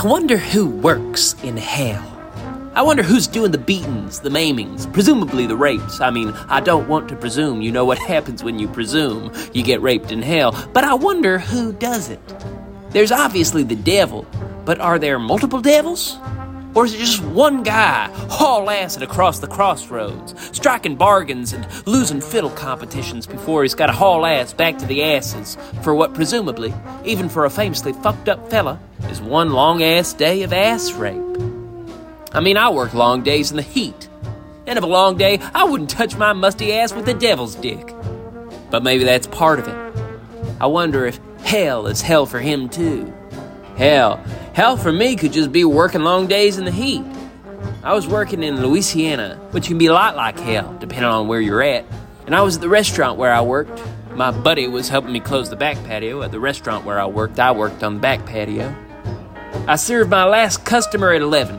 I wonder who works in hell. I wonder who's doing the beatings, the maimings, presumably the rapes. I mean, I don't want to presume. You know what happens when you presume. You get raped in hell. But I wonder who does it. There's obviously the devil, but are there multiple devils? Or is it just one guy haul assing across the crossroads, striking bargains and losing fiddle competitions before he's got to haul ass back to the asses for what presumably, even for a famously fucked up fella, is one long ass day of ass rape? I mean, I work long days in the heat. And of a long day, I wouldn't touch my musty ass with the devil's dick. But maybe that's part of it. I wonder if hell is hell for him too. Hell, hell for me could just be working long days in the heat. I was working in Louisiana, which can be a lot like hell, depending on where you're at. And I was at the restaurant where I worked. My buddy was helping me close the back patio. At the restaurant where I worked, I worked on the back patio. I served my last customer at 11.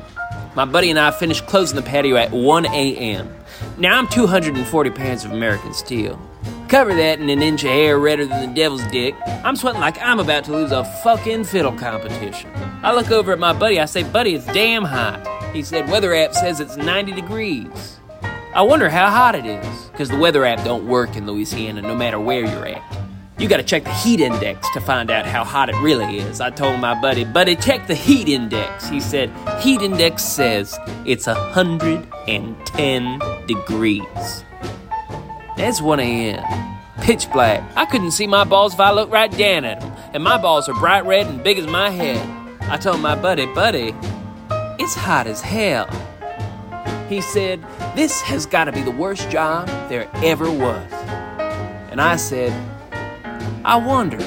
My buddy and I finished closing the patio at 1 a.m. Now I'm 240 pounds of American steel. Cover that in an inch of hair redder than the devil's dick. I'm sweating like I'm about to lose a fucking fiddle competition. I look over at my buddy, I say, Buddy, it's damn hot. He said, Weather app says it's 90 degrees. I wonder how hot it is, because the weather app don't work in Louisiana no matter where you're at. You gotta check the heat index to find out how hot it really is. I told my buddy, Buddy, check the heat index. He said, Heat index says it's 110 degrees. It's 1 a.m. Pitch black. I couldn't see my balls if I looked right down at them, and my balls are bright red and big as my head. I told my buddy, Buddy, it's hot as hell. He said, This has got to be the worst job there ever was. And I said, I wonder